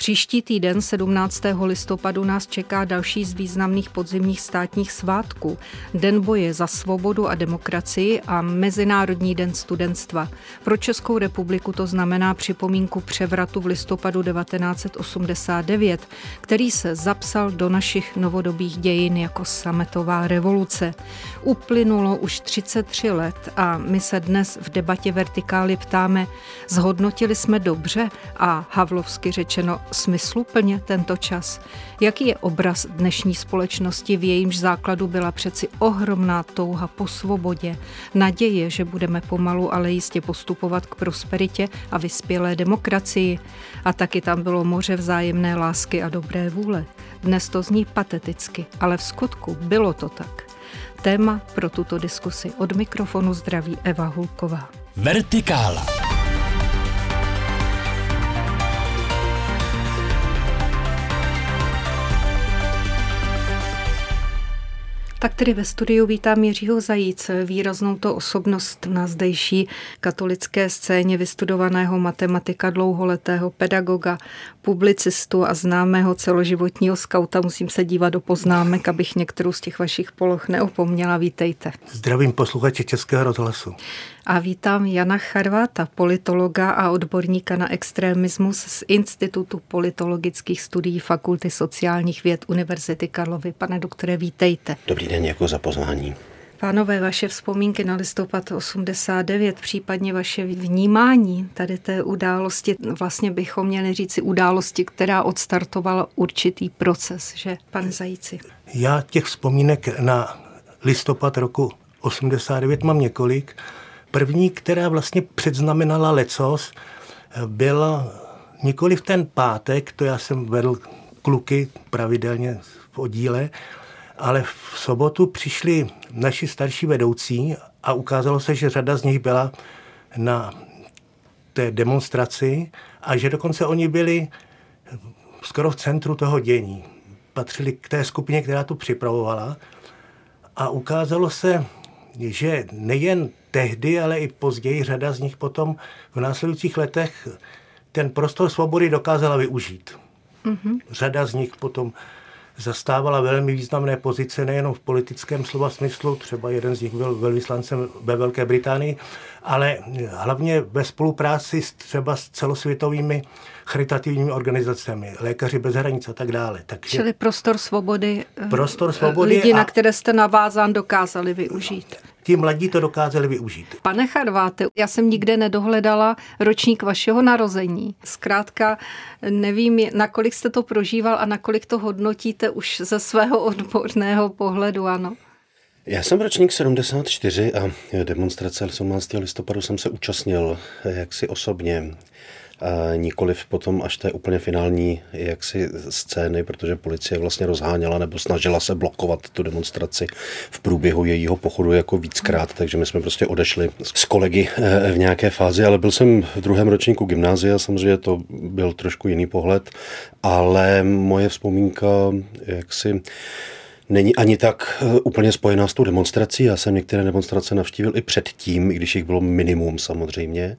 Příští týden 17. listopadu nás čeká další z významných podzimních státních svátků. Den boje za svobodu a demokracii a Mezinárodní den studentstva. Pro Českou republiku to znamená připomínku převratu v listopadu 1989, který se zapsal do našich novodobých dějin jako sametová revoluce. Uplynulo už 33 let a my se dnes v debatě Vertikály ptáme, zhodnotili jsme dobře a havlovsky řečeno smysluplně tento čas? Jaký je obraz dnešní společnosti, v jejímž základu byla přeci ohromná touha po svobodě, naděje, že budeme pomalu, ale jistě postupovat k prosperitě a vyspělé demokracii? A taky tam bylo moře vzájemné lásky a dobré vůle. Dnes to zní pateticky, ale v skutku bylo to tak. Téma pro tuto diskusi od mikrofonu zdraví Eva Hulková. Vertikála. Tak tedy ve studiu vítám Jiřího Zajíce, výraznou to osobnost na zdejší katolické scéně vystudovaného matematika, dlouholetého pedagoga, publicistu a známého celoživotního skauta. Musím se dívat do poznámek, abych některou z těch vašich poloh neopomněla. Vítejte. Zdravím posluchače Českého rozhlasu. A vítám Jana Charváta, politologa a odborníka na extremismus z Institutu politologických studií Fakulty sociálních věd Univerzity Karlovy. Pane doktore, vítejte. Dobrý den, jako za pozvání. Pánové, vaše vzpomínky na listopad 89, případně vaše vnímání tady té události, vlastně bychom měli říci události, která odstartovala určitý proces, že, pane Zajíci? Já těch vzpomínek na listopad roku 89 mám několik. První, která vlastně předznamenala lecos, byla nikoli v ten pátek, to já jsem vedl kluky pravidelně v oddíle, ale v sobotu přišli naši starší vedoucí a ukázalo se, že řada z nich byla na té demonstraci a že dokonce oni byli skoro v centru toho dění. Patřili k té skupině, která to připravovala a ukázalo se, že nejen tehdy, ale i později řada z nich potom v následujících letech ten prostor svobody dokázala využít. Mm-hmm. Řada z nich potom zastávala velmi významné pozice nejenom v politickém slova smyslu, třeba jeden z nich byl velvyslancem ve Velké Británii, ale hlavně ve spolupráci s třeba s celosvětovými charitativními organizacemi, lékaři bez hranic a tak dále. Takže Čili prostor svobody, eh, prostor svobody lidi, a... na které jste navázán, dokázali využít. Ti mladí to dokázali využít. Pane Charváte, já jsem nikde nedohledala ročník vašeho narození. Zkrátka nevím, nakolik jste to prožíval a nakolik to hodnotíte už ze svého odborného pohledu, ano. Já jsem ročník 74 a demonstrace 18. listopadu jsem se účastnil jaksi osobně nikoliv potom až té úplně finální jaksi scény, protože policie vlastně rozháněla nebo snažila se blokovat tu demonstraci v průběhu jejího pochodu jako víckrát, takže my jsme prostě odešli s kolegy eh, v nějaké fázi, ale byl jsem v druhém ročníku gymnázia, samozřejmě to byl trošku jiný pohled, ale moje vzpomínka jaksi není ani tak eh, úplně spojená s tou demonstrací. Já jsem některé demonstrace navštívil i předtím, i když jich bylo minimum samozřejmě,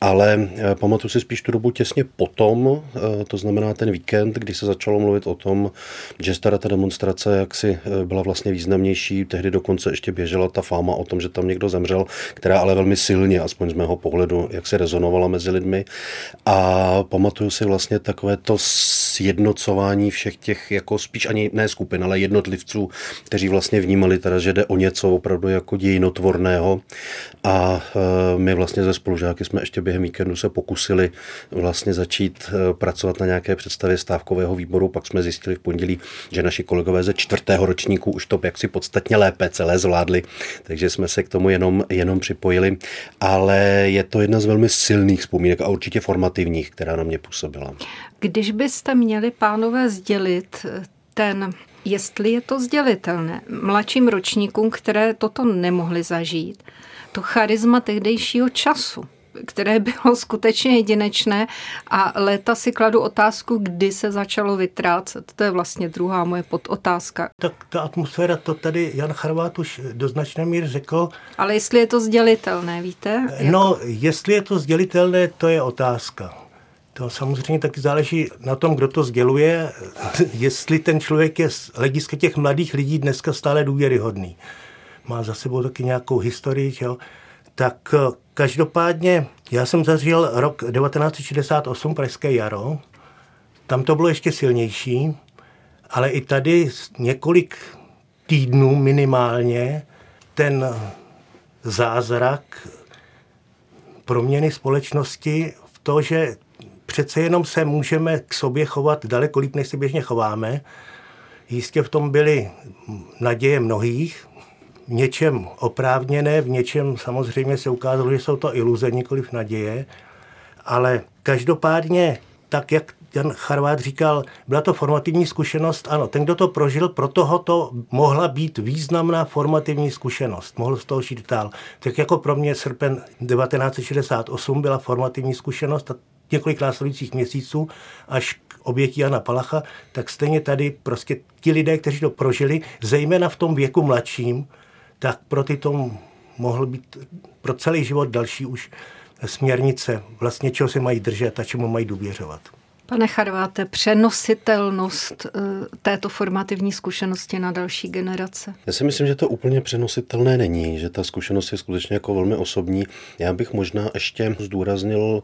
ale eh, pamatuju si spíš tu dobu těsně potom, eh, to znamená ten víkend, kdy se začalo mluvit o tom, že stará ta demonstrace jaksi byla vlastně významnější. Tehdy dokonce ještě běžela ta fáma o tom, že tam někdo zemřel, která ale velmi silně, aspoň z mého pohledu, jak se rezonovala mezi lidmi. A pamatuju si vlastně takové to sjednocování všech těch, jako spíš ani ne skupin, ale jednotlivců umělců, kteří vlastně vnímali teda, že jde o něco opravdu jako dějinotvorného. A e, my vlastně ze spolužáky jsme ještě během víkendu se pokusili vlastně začít e, pracovat na nějaké představě stávkového výboru, pak jsme zjistili v pondělí, že naši kolegové ze čtvrtého ročníku už to jaksi podstatně lépe celé zvládli, takže jsme se k tomu jenom, jenom připojili, ale je to jedna z velmi silných vzpomínek a určitě formativních, která na mě působila. Když byste měli, pánové, sdělit ten jestli je to sdělitelné mladším ročníkům, které toto nemohli zažít. To charisma tehdejšího času, které bylo skutečně jedinečné a léta si kladu otázku, kdy se začalo vytrácet. To je vlastně druhá moje podotázka. Tak ta atmosféra, to tady Jan Charvát už do značné míry řekl. Ale jestli je to sdělitelné, víte? Jako... No, jestli je to sdělitelné, to je otázka. To samozřejmě taky záleží na tom, kdo to sděluje, jestli ten člověk je z hlediska těch mladých lidí dneska stále důvěryhodný. Má za sebou taky nějakou historii, jo? tak eh, každopádně já jsem zažil rok 1968 Pražské jaro, tam to bylo ještě silnější, ale i tady několik týdnů minimálně ten zázrak proměny společnosti v to, že přece jenom se můžeme k sobě chovat daleko líp, než se běžně chováme. Jistě v tom byly naděje mnohých, v něčem oprávněné, v něčem samozřejmě se ukázalo, že jsou to iluze, nikoliv naděje, ale každopádně tak, jak Jan Charvát říkal, byla to formativní zkušenost, ano, ten, kdo to prožil, pro toho to mohla být významná formativní zkušenost, mohl z toho žít dál. Tak jako pro mě srpen 1968 byla formativní zkušenost a několik následujících měsíců až k obětí Jana Palacha, tak stejně tady prostě ti lidé, kteří to prožili, zejména v tom věku mladším, tak pro ty to mohl být pro celý život další už směrnice, vlastně čeho se mají držet a čemu mají důvěřovat. Pane Charváte, přenositelnost eh, této formativní zkušenosti na další generace? Já si myslím, že to úplně přenositelné není, že ta zkušenost je skutečně jako velmi osobní. Já bych možná ještě zdůraznil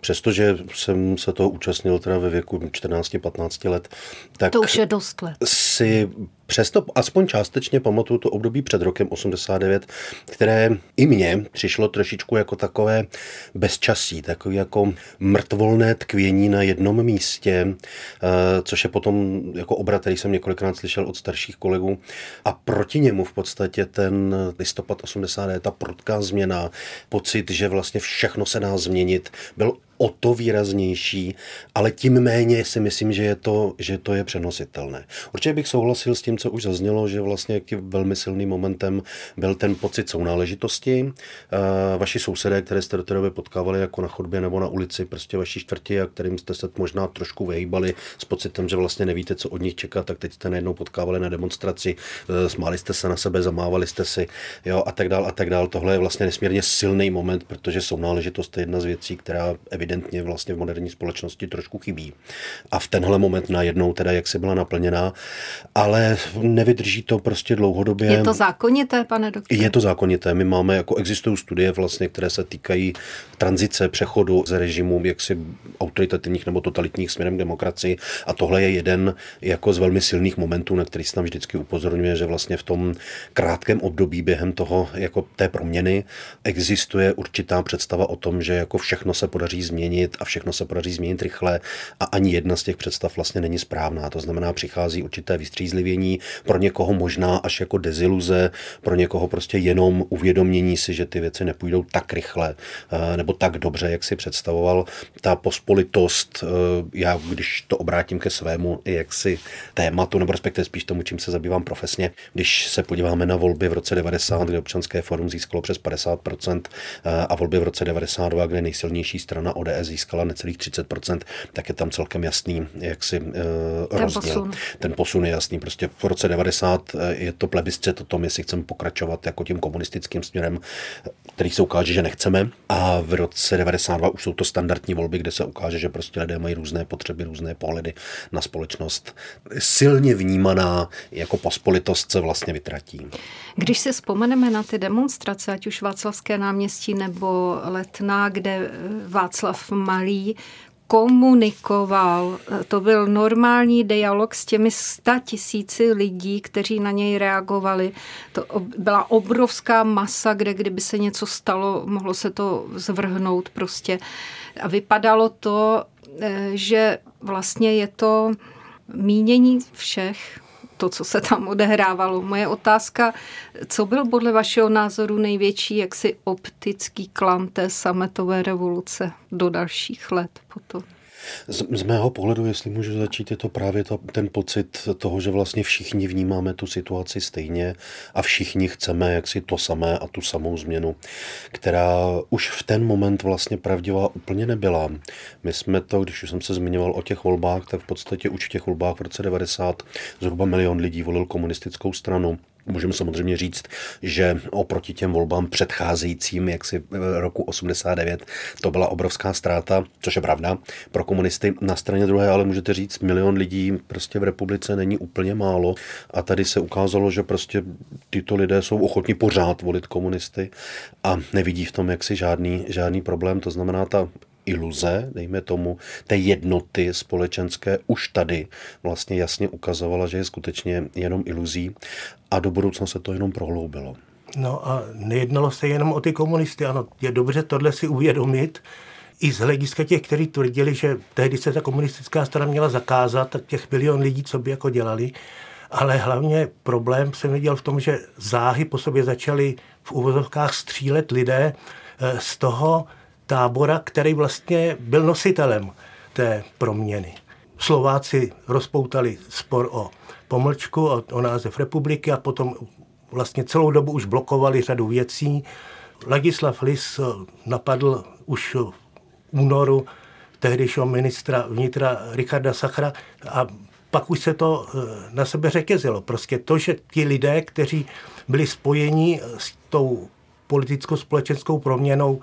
Přestože jsem se toho účastnil teda ve věku 14-15 let, tak to už je dost let. si Přesto aspoň částečně pamatuju to období před rokem 89, které i mně přišlo trošičku jako takové bezčasí, takové jako mrtvolné tkvění na jednom místě, eh, což je potom jako obrat, který jsem několikrát slyšel od starších kolegů. A proti němu v podstatě ten listopad 89, ta prudká změna, pocit, že vlastně všechno se dá změnit, byl o to výraznější, ale tím méně si myslím, že, je to, že to je přenositelné. Určitě bych souhlasil s tím, co už zaznělo, že vlastně velmi silným momentem byl ten pocit sounáležitosti. Eh, vaši sousedé, které jste do té doby potkávali jako na chodbě nebo na ulici, prostě vaší čtvrti a kterým jste se možná trošku vyhýbali s pocitem, že vlastně nevíte, co od nich čekat, tak teď jste najednou potkávali na demonstraci, eh, smáli jste se na sebe, zamávali jste si jo, a tak dál a tak dál. Tohle je vlastně nesmírně silný moment, protože sounáležitost je jedna z věcí, která evidentně vlastně v moderní společnosti trošku chybí. A v tenhle moment najednou teda, jak se byla naplněná, ale nevydrží to prostě dlouhodobě. Je to zákonité, pane doktor? Je to zákonité. My máme, jako existují studie vlastně, které se týkají tranzice, přechodu z režimu jaksi autoritativních nebo totalitních směrem k demokracii a tohle je jeden jako z velmi silných momentů, na který se tam vždycky upozorňuje, že vlastně v tom krátkém období během toho jako té proměny existuje určitá představa o tom, že jako všechno se podaří změnit a všechno se podaří změnit rychle a ani jedna z těch představ vlastně není správná. To znamená, přichází určité vystřízlivění, pro někoho možná až jako deziluze, pro někoho prostě jenom uvědomění si, že ty věci nepůjdou tak rychle eh, nebo tak dobře, jak si představoval. Ta pospolitost, eh, já když to obrátím ke svému jaksi tématu, nebo respektive spíš tomu, čím se zabývám profesně, když se podíváme na volby v roce 90, kdy občanské forum získalo přes 50% eh, a volby v roce 92, kde nejsilnější strana ODS získala necelých 30%, tak je tam celkem jasný jaksi ten rozdíl. Posun. Ten posun je jasný. Prostě v roce 90 eh, je to plebiscit o tom, jestli chceme pokračovat jako tím komunistickým směrem, který se ukáže, že nechceme. A v roce 92 už jsou to standardní volby, kde se ukáže, že prostě lidé mají různé potřeby, různé pohledy na společnost. Silně vnímaná jako pospolitost se vlastně vytratí. Když si vzpomeneme na ty demonstrace, ať už Václavské náměstí nebo Letná, kde Václav Malý komunikoval. To byl normální dialog s těmi sta tisíci lidí, kteří na něj reagovali. To byla obrovská masa, kde kdyby se něco stalo, mohlo se to zvrhnout prostě. A vypadalo to, eh, že vlastně je to mínění všech, to, co se tam odehrávalo. Moje otázka, co byl podle vašeho názoru největší jaksi optický klam té sametové revoluce do dalších let potom? Z, z mého pohledu, jestli můžu začít, je to právě to, ten pocit toho, že vlastně všichni vnímáme tu situaci stejně a všichni chceme jaksi to samé a tu samou změnu, která už v ten moment vlastně pravdivá úplně nebyla. My jsme to, když už jsem se zmiňoval o těch volbách, tak v podstatě už v těch volbách v roce 90 zhruba milion lidí volil komunistickou stranu můžeme samozřejmě říct, že oproti těm volbám předcházejícím, jak si roku 89, to byla obrovská ztráta, což je pravda pro komunisty. Na straně druhé ale můžete říct, milion lidí prostě v republice není úplně málo a tady se ukázalo, že prostě tyto lidé jsou ochotni pořád volit komunisty a nevidí v tom jaksi žádný, žádný problém. To znamená, ta iluze, dejme tomu, té jednoty společenské už tady vlastně jasně ukazovala, že je skutečně jenom iluzí a do budoucna se to jenom prohloubilo. No a nejednalo se jenom o ty komunisty, ano, je dobře tohle si uvědomit, i z hlediska těch, kteří tvrdili, že tehdy se ta komunistická strana měla zakázat, tak těch milion lidí, co by jako dělali, ale hlavně problém jsem viděl v tom, že záhy po sobě začaly v uvozovkách střílet lidé eh, z toho tábora, který vlastně byl nositelem té proměny. Slováci rozpoutali spor o pomlčku, o, o název republiky a potom vlastně celou dobu už blokovali řadu věcí. Ladislav Lis napadl už v únoru tehdejšího ministra vnitra Richarda Sachra a pak už se to eh, na sebe řetězilo. Prostě to, že ti lidé, kteří byli spojeni s tou politicko-společenskou proměnou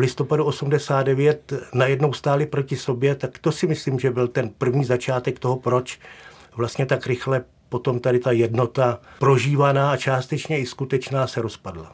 listopadu 89 najednou stáli proti sobě, tak to si myslím, že byl ten první začátek toho, proč vlastně tak rychle potom tady ta jednota prožívaná a částečně i skutečná se rozpadla.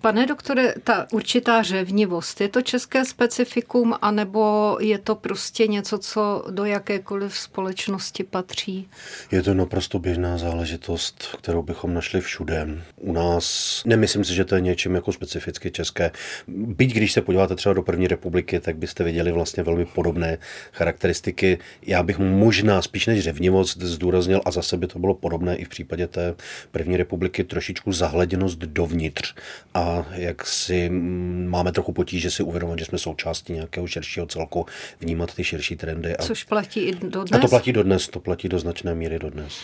Pane doktore, ta určitá řevnivost, je to české specifikum, anebo je to prostě něco, co do jakékoliv společnosti patří? Je to naprosto běžná záležitost, kterou bychom našli všude. U nás nemyslím si, že to je něčím jako specificky české. Byť když se podíváte třeba do první republiky, tak byste viděli vlastně velmi podobné charakteristiky. Já bych možná spíš než řevnivost zdůraznil, a zase by to bylo podobné i v případě té první republiky, trošičku zahleděnost dovnitř a jak si máme trochu potíže si uvědomit, že jsme součástí nějakého širšího celku, vnímat ty širší trendy. A, Což platí i dodnes? A to platí dodnes, to platí do značné míry dodnes.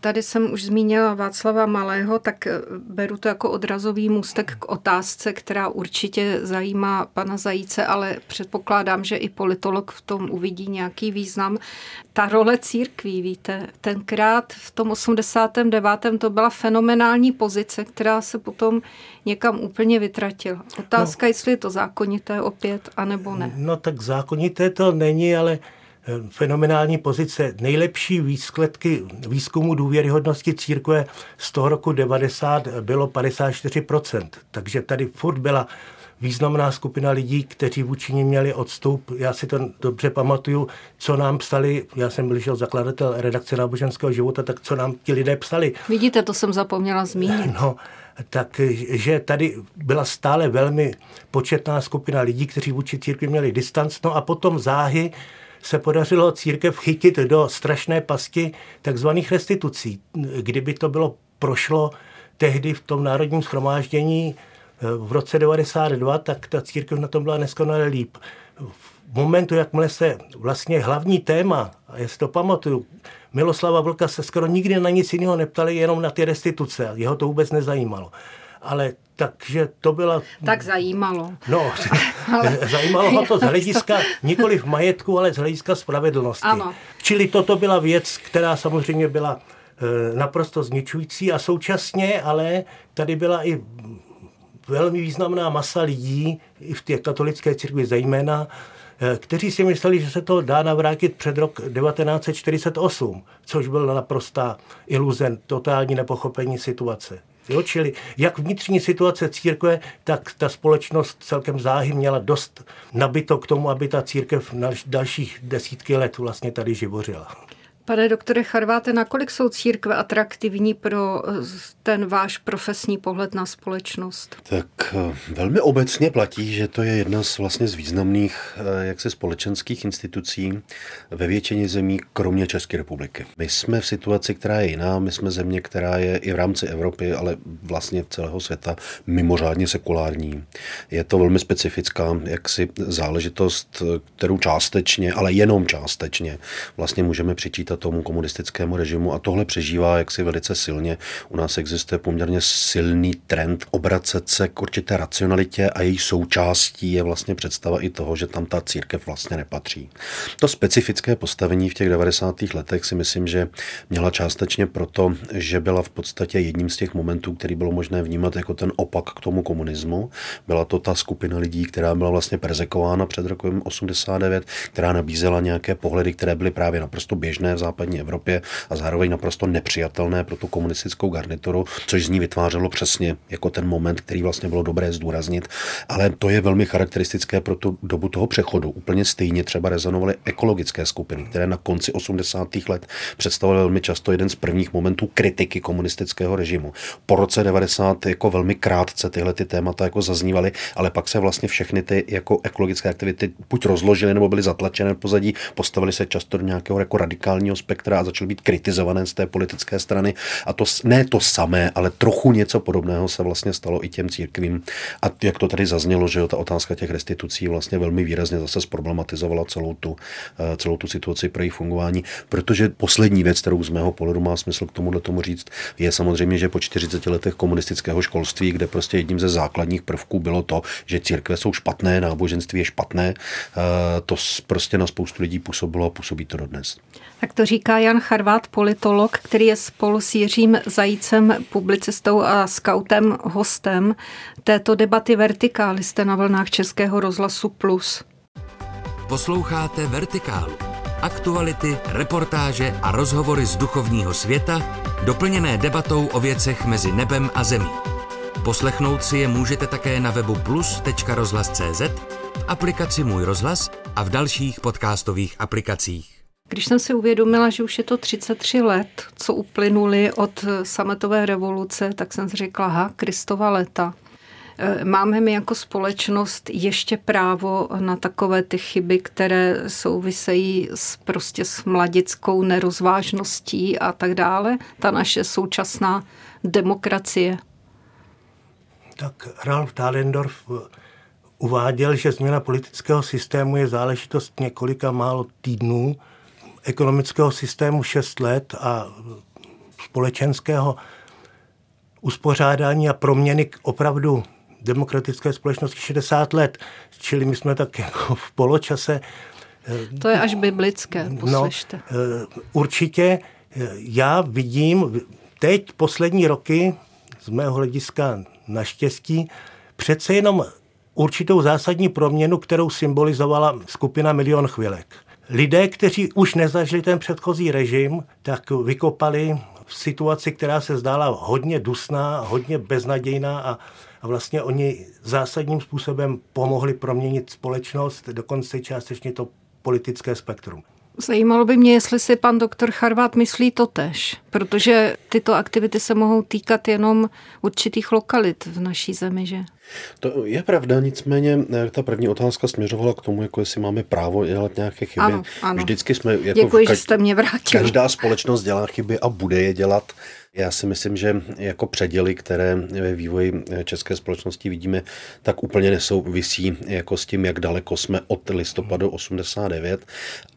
Tady jsem už zmínila Václava Malého, tak eh, beru to jako odrazový můstek k otázce, která určitě zajímá pana Zajíce, ale předpokládám, že i politolog v tom uvidí nějaký význam. Ta role církví, víte, tenkrát v tom 89. to byla fenomenální pozice, která se potom někam úplně vytratila. Otázka, no, jestli je to zákonité opět, anebo ne. No tak zákonité to není, ale eh, fenomenální pozice. Nejlepší výsledky výzkumu důvěryhodnosti církve z toho roku 90 bylo 54%. Takže tady furt byla významná skupina lidí, kteří vůči ní měli odstup. Já si to dobře pamatuju, co nám psali, já jsem byl že zakladatel redakce náboženského života, tak co nám ti lidé psali. Vidíte, to jsem zapomněla zmínit. No, takže tady byla stále velmi početná skupina lidí, kteří vůči církvi měli distanc. No a potom záhy se podařilo církev chytit do strašné pasti takzvaných restitucí. Kdyby to bylo prošlo tehdy v tom národním schromáždění eh, v roce 92, tak ta církev na tom byla neskonale líp. V momentu, jakmile se vlastně hlavní téma, a já si to pamatuju, Miloslava Vlka se skoro nikdy na nic jiného neptali, jenom na ty restituce. Jeho to vůbec nezajímalo. Ale takže to byla... Tak zajímalo. No, ale... zajímalo ho to z hlediska nikoli v majetku, ale z hlediska spravedlnosti. Ano. Čili toto byla věc, která samozřejmě byla e, naprosto zničující a současně, ale tady byla i velmi významná masa lidí, i v té katolické církvi zejména, Eh, kteří si mysleli, že se to dá navrátit před rok 1948, což byla naprostá iluze, totální nepochopení situace. Jo, čili jak vnitřní situace církve, tak ta společnost celkem záhy měla dost nabito k tomu, aby ta církev na dalších desítky let vlastně tady živořila. Pane doktore Charváte, nakolik jsou církve atraktivní pro eh, ten váš profesní pohled na společnost? Tak eh, velmi obecně platí, že to je jedna z vlastně z významných eh, jaksi společenských institucí ve většině zemí, kromě České republiky. My jsme v situaci, která je jiná. My jsme země, která je i v rámci Evropy, ale vlastně celého světa mimořádně sekulární. Je to velmi specifická jaksi záležitost, kterou částečně, ale jenom částečně vlastně můžeme přičítat lojalita tomu komunistickému režimu a tohle přežívá jaksi velice silně. U nás existuje poměrně silný trend obracet se k určité racionalitě a její součástí je vlastně představa i toho, že tam ta církev vlastně nepatří. To specifické postavení v těch 90. letech si myslím, že měla částečně proto, že byla v podstatě jedním z těch momentů, který bylo možné vnímat jako ten opak k tomu komunismu. Byla to ta skupina lidí, která byla vlastně perzekována před rokem 89, která nabízela nějaké pohledy, které byly právě naprosto běžné v západní Evropě a zároveň naprosto nepřijatelné pro tu komunistickou garnituru, což z ní vytvářelo přesně jako ten moment, který vlastně bylo dobré zdůraznit. Ale to je velmi charakteristické pro tu dobu toho přechodu. Úplně stejně třeba rezonovaly ekologické skupiny, které na konci 80. let představovaly velmi často jeden z prvních momentů kritiky komunistického režimu. Po roce 90 jako velmi krátce tyhle ty témata jako zaznívaly, ale pak se vlastně všechny ty jako ekologické aktivity buď rozložily nebo byly zatlačené v pozadí, postavili se často do nějakého jako radikálního spektra a začaly být kritizované z té politické strany. A to ne to samé, ale trochu něco podobného se vlastně stalo i těm církvím. A jak to tady zaznělo, že jo, ta otázka těch restitucí vlastně velmi výrazně zase zproblematizovala celou tu, eh, celou tu situaci pro jejich fungování, protože poslední věc, kterou z mého pohledu má smysl k tomuhle tomu říct, je samozřejmě, že po 40 letech komunistického školství, kde prostě jedním ze základních prvků bylo to, že církve jsou špatné, náboženství je špatné, eh, to prostě na spoustu lidí působilo a působí to dodnes. Tak to říká Jan Charvát, politolog, který je spolu s Jiřím Zajícem, publicistou a skautem, hostem této debaty Vertikály jste na vlnách Českého rozhlasu Plus. Posloucháte Vertikálu. Aktuality, reportáže a rozhovory z duchovního světa, doplněné debatou o věcech mezi nebem a zemí. Poslechnout si je můžete také na webu plus.rozhlas.cz, v aplikaci Můj rozhlas a v dalších podcastových aplikacích. Když jsem si uvědomila, že už je to 33 let, co uplynuli od sametové revoluce, tak jsem si řekla, ha, Kristova leta. E, máme my jako společnost ještě právo na takové ty chyby, které souvisejí s, prostě s mladickou nerozvážností a tak dále. Ta naše současná demokracie. Tak Ralf Dahlendorf uváděl, že změna politického systému je záležitost několika málo týdnů, ekonomického systému 6 let a společenského uspořádání a proměny k opravdu demokratické společnosti 60 let. Čili my jsme tak jako v poločase. To je až biblické, poslyšte. No, určitě já vidím teď poslední roky z mého hlediska naštěstí přece jenom určitou zásadní proměnu, kterou symbolizovala skupina Milion chvilek. Lidé, kteří už nezažili ten předchozí režim, tak vykopali v situaci, která se zdála hodně dusná, hodně beznadějná a, a vlastně oni zásadním způsobem pomohli proměnit společnost, dokonce částečně to politické spektrum. Zajímalo by mě, jestli si pan doktor Charvát myslí to tež, protože tyto aktivity se mohou týkat jenom určitých lokalit v naší zemi, že? To je pravda, nicméně eh, ta první otázka směřovala k tomu, jako jestli máme právo dělat nějaké chyby. Ano, ano. Vždycky jsme... Jako Děkuji, kaž... že jste mě vrátil. Každá společnost dělá chyby a bude je dělat. Já si myslím, že jako předěly, které ve vývoji české společnosti vidíme, tak úplně nesouvisí jako s tím, jak daleko jsme od listopadu 89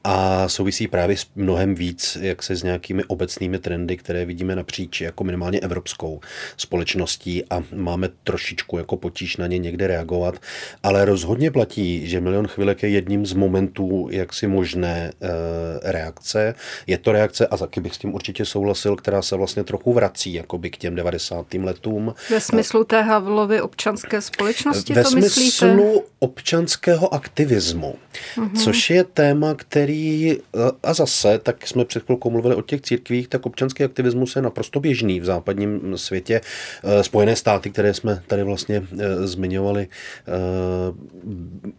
a souvisí právě s mnohem víc, jak se s nějakými obecnými trendy, které vidíme napříč jako minimálně evropskou společností a máme trošičku jako potíž na ně někde reagovat, ale rozhodně platí, že milion chvilek je jedním z momentů jaksi možné e, reakce. Je to reakce, a taky bych s tím určitě souhlasil, která se vlastně trochu vrací jakoby k těm 90. letům. Ve smyslu té Havlovy občanské společnosti Ve to smyslu myslíte? občanského aktivismu, uh-huh. což je téma, který, a zase, tak jsme před chvilkou mluvili o těch církvích, tak občanský aktivismus je naprosto běžný v západním světě. Eh, Spojené státy, které jsme tady vlastně eh, zmiňovali, eh,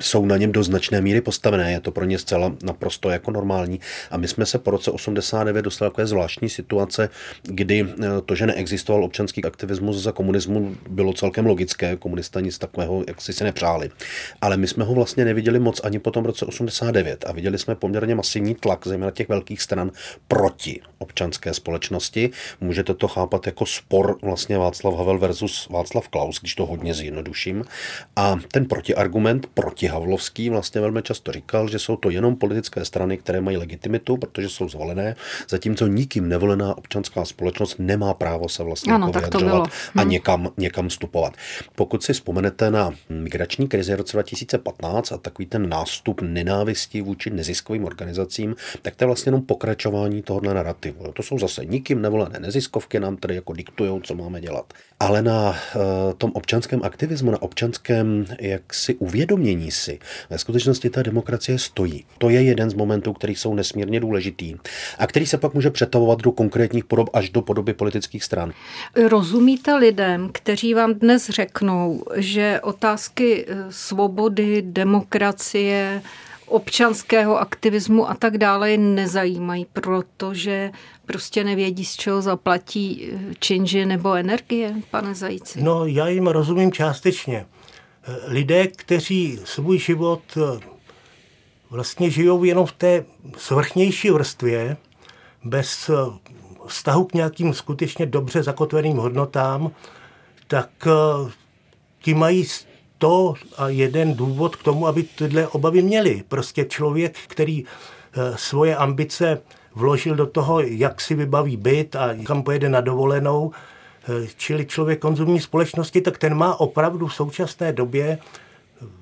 jsou na něm do značné míry postavené. Je to pro ně zcela naprosto jako normální. A my jsme se po roce 89 dostali takové zvláštní situace, kdy to, že neexistoval občanský aktivismus za komunismu, bylo celkem logické. Komunista nic takového jak si se nepřáli. Ale my jsme ho vlastně neviděli moc ani po tom roce 89 a viděli jsme poměrně masivní tlak, zejména těch velkých stran, proti občanské společnosti společnosti. Můžete to chápat jako spor vlastně Václav Havel versus Václav Klaus, když to hodně zjednoduším. A ten protiargument proti Havlovský vlastně velmi často říkal, že jsou to jenom politické strany, které mají legitimitu, protože jsou zvolené, zatímco nikým nevolená občanská společnost nemá právo se vlastně ano, jako tak to bylo. a hm. někam, někam vstupovat. Pokud si vzpomenete na migrační krizi v roce 2015 a takový ten nástup nenávistí vůči neziskovým organizacím, tak to je vlastně jenom pokračování tohohle narrativu. To jsou zase nikým nevolené neziskovky, nám tady jako diktují, co máme dělat. Ale na uh, tom občanském aktivismu, na občanském jaksi uvědomění si, ve skutečnosti ta demokracie stojí. To je jeden z momentů, který jsou nesmírně důležitý a který se pak může přetavovat do konkrétních podob až do podoby politických stran. Rozumíte lidem, kteří vám dnes řeknou, že otázky eh, svobody, demokracie, občanského aktivismu a tak dále je nezajímají, protože prostě nevědí, z čeho zaplatí eh, činži nebo energie, pane Zajíci? No, já jim rozumím částečně. Eh, lidé, kteří svůj život vlastně žijou jenom v té svrchnější vrstvě, bez vztahu k nějakým skutečně dobře zakotveným hodnotám, tak ti mají to a jeden důvod k tomu, aby tyhle obavy měli. Prostě člověk, který eh, svoje ambice vložil do toho, jak si vybaví byt a kam pojede na dovolenou, eh, čili člověk konzumní společnosti, tak ten má opravdu v současné době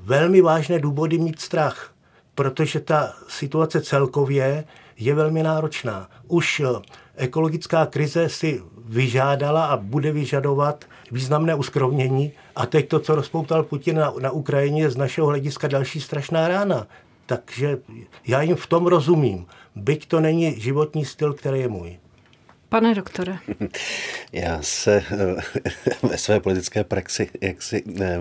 velmi vážné důvody mít strach, protože ta situace celkově je velmi náročná. Už eh, ekologická krize si vyžádala a bude vyžadovat významné uskrovnění a teď to, co rozpoutal Putin na, na Ukrajině, je z našeho hlediska další strašná rána. Takže já jim v tom rozumím. Byť to není životní styl, který je můj. Pane doktore. Já se eh, ve své politické praxi, jaksi, ne,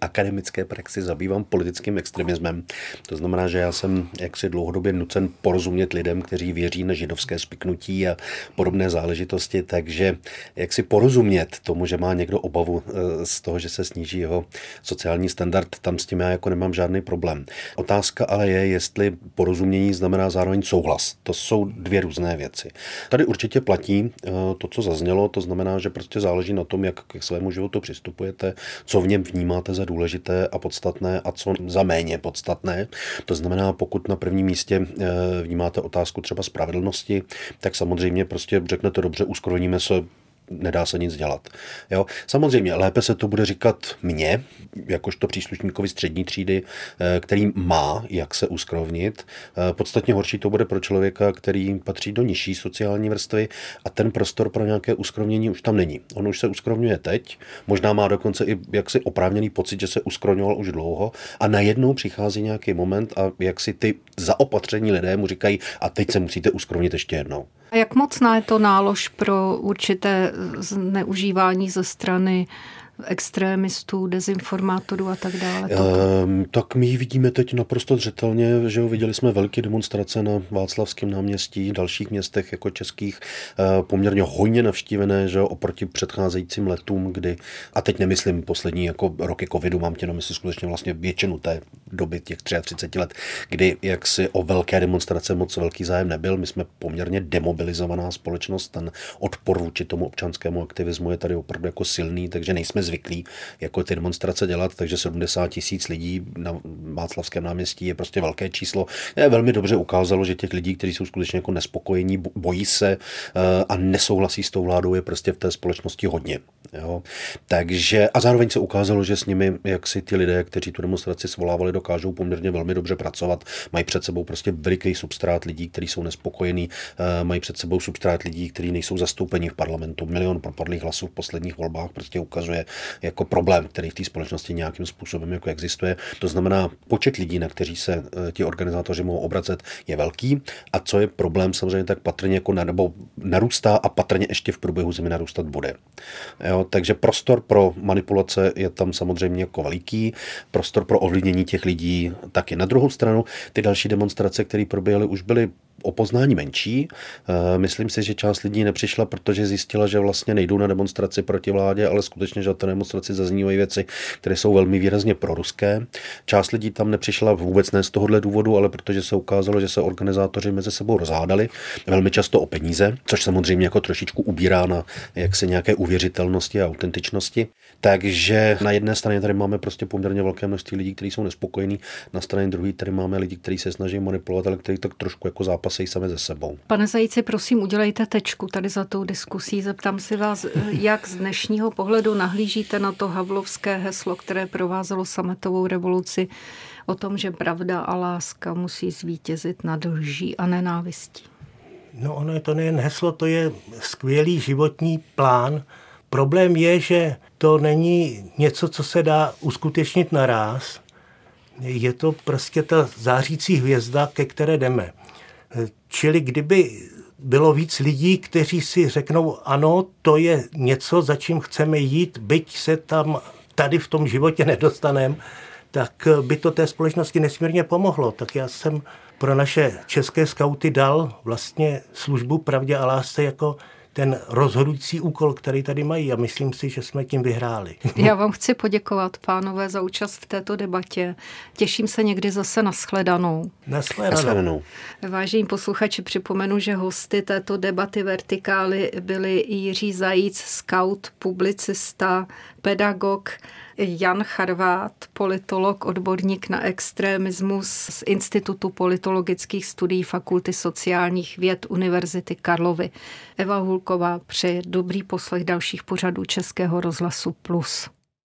akademické praxi zabývám politickým extremismem. To znamená, že já jsem jaksi dlouhodobě nucen porozumět lidem, kteří věří na židovské spiknutí a podobné záležitosti, takže jak si porozumět tomu, že má někdo obavu eh, z toho, že se sníží jeho sociální standard, tam s tím já jako nemám žádný problém. Otázka ale je, jestli porozumění znamená zároveň souhlas. To jsou dvě různé věci. Tady určitě platí platí eh, to, co zaznělo, to znamená, že prostě záleží na tom, jak k svému životu přistupujete, co v něm vnímáte za důležité a podstatné a co za méně podstatné. To znamená, pokud na prvním místě eh, vnímáte otázku třeba spravedlnosti, tak samozřejmě prostě řeknete dobře, uskrovníme se nedá se nic dělat. Jo? Samozřejmě, lépe se to bude říkat mně, jakožto příslušníkovi střední třídy, eh, který má jak se uskrovnit. Eh, podstatně horší to bude pro člověka, který patří do nižší sociální vrstvy a ten prostor pro nějaké uskrovnění už tam není. On už se uskrovňuje teď, možná má dokonce i jaksi oprávněný pocit, že se uskrovňoval už dlouho a najednou přichází nějaký moment a jak si ty zaopatření lidé mu říkají a teď se musíte uskrovnit ještě jednou. A jak mocná je to nálož pro určité zneužívání ze strany extrémistů, dezinformátorů a tak dále? Um, tak my ji vidíme teď naprosto zřetelně, že viděli jsme velké demonstrace na Václavském náměstí, dalších městech jako českých, uh, poměrně hojně navštívené, že oproti předcházejícím letům, kdy, a teď nemyslím poslední jako roky covidu, mám tě na mysli skutečně vlastně většinu té doby těch 33 let, kdy jaksi o velké demonstrace moc velký zájem nebyl. My jsme poměrně demobilizovaná společnost, ten odpor vůči tomu občanskému aktivismu je tady opravdu jako silný, takže nejsme zvyklí jako ty demonstrace dělat, takže 70 tisíc lidí na Václavském náměstí je prostě velké číslo. Je velmi dobře ukázalo, že těch lidí, kteří jsou skutečně jako nespokojení, bojí se eh, a nesouhlasí s tou vládou, je prostě v té společnosti hodně. Jo? Takže a zároveň se ukázalo, že s nimi, jak si ty lidé, kteří tu demonstraci svolávali, dokážou poměrně velmi dobře pracovat, mají před sebou prostě veliký substrát lidí, kteří jsou nespokojení, eh, mají před sebou substrát lidí, kteří nejsou zastoupeni v parlamentu. Milion propadlých hlasů v posledních volbách prostě ukazuje, jako problém, který v té společnosti nějakým způsobem jako existuje. To znamená, počet lidí, na kteří se eh, ti organizátoři mohou obracet, je velký. A co je problém, samozřejmě tak patrně jako na, nebo narůstá a patrně ještě v průběhu zimy narůstat bude. Jo, takže prostor pro manipulace je tam samozřejmě jako veliký, prostor pro ovlivnění těch lidí taky. Na druhou stranu, ty další demonstrace, které proběhly, už byly o poznání menší. Eh, myslím si, že část lidí nepřišla, protože zjistila, že vlastně nejdou na demonstraci proti vládě, ale skutečně, že na té demonstraci zaznívají věci, které jsou velmi výrazně proruské. Část lidí tam nepřišla vůbec ne z tohohle důvodu, ale protože se ukázalo, že se organizátoři mezi sebou rozhádali, velmi často o peníze, což samozřejmě jako trošičku ubírá na jaksi nějaké uvěřitelnosti a autentičnosti. Takže na jedné straně tady máme prostě poměrně velké množství lidí, kteří jsou nespokojení, na straně druhé tady máme lidi, kteří se snaží manipulovat, ale kteří tak trošku jako zápasejí sami ze sebou. Pane Zajíci, prosím, udělejte tečku tady za tou diskusí. Zeptám si vás, jak z dnešního pohledu nahlížíte na to havlovské heslo, které provázelo sametovou revoluci o tom, že pravda a láska musí zvítězit nad lží a nenávistí. No ono je to nejen heslo, to je skvělý životní plán. Problém je, že to není něco, co se dá uskutečnit naraz. Je to prostě ta zářící hvězda, ke které jdeme. Čili kdyby bylo víc lidí, kteří si řeknou, ano, to je něco, za čím chceme jít, byť se tam tady v tom životě nedostaneme, tak by to té společnosti nesmírně pomohlo. Tak já jsem pro naše české skauty dal vlastně službu pravdě a lásce jako ten rozhodující úkol, který tady mají a myslím si, že jsme tím vyhráli. Já vám chci poděkovat, pánové, za účast v této debatě. Těším se někdy zase na shledanou. Na shledanou. Vážení posluchači, připomenu, že hosty této debaty Vertikály byli Jiří Zajíc, scout, publicista, pedagog, Jan Charvát, politolog, odborník na extremismus z Institutu politologických studií Fakulty sociálních věd Univerzity Karlovy. Eva Hulková přeje dobrý poslech dalších pořadů Českého rozhlasu Plus.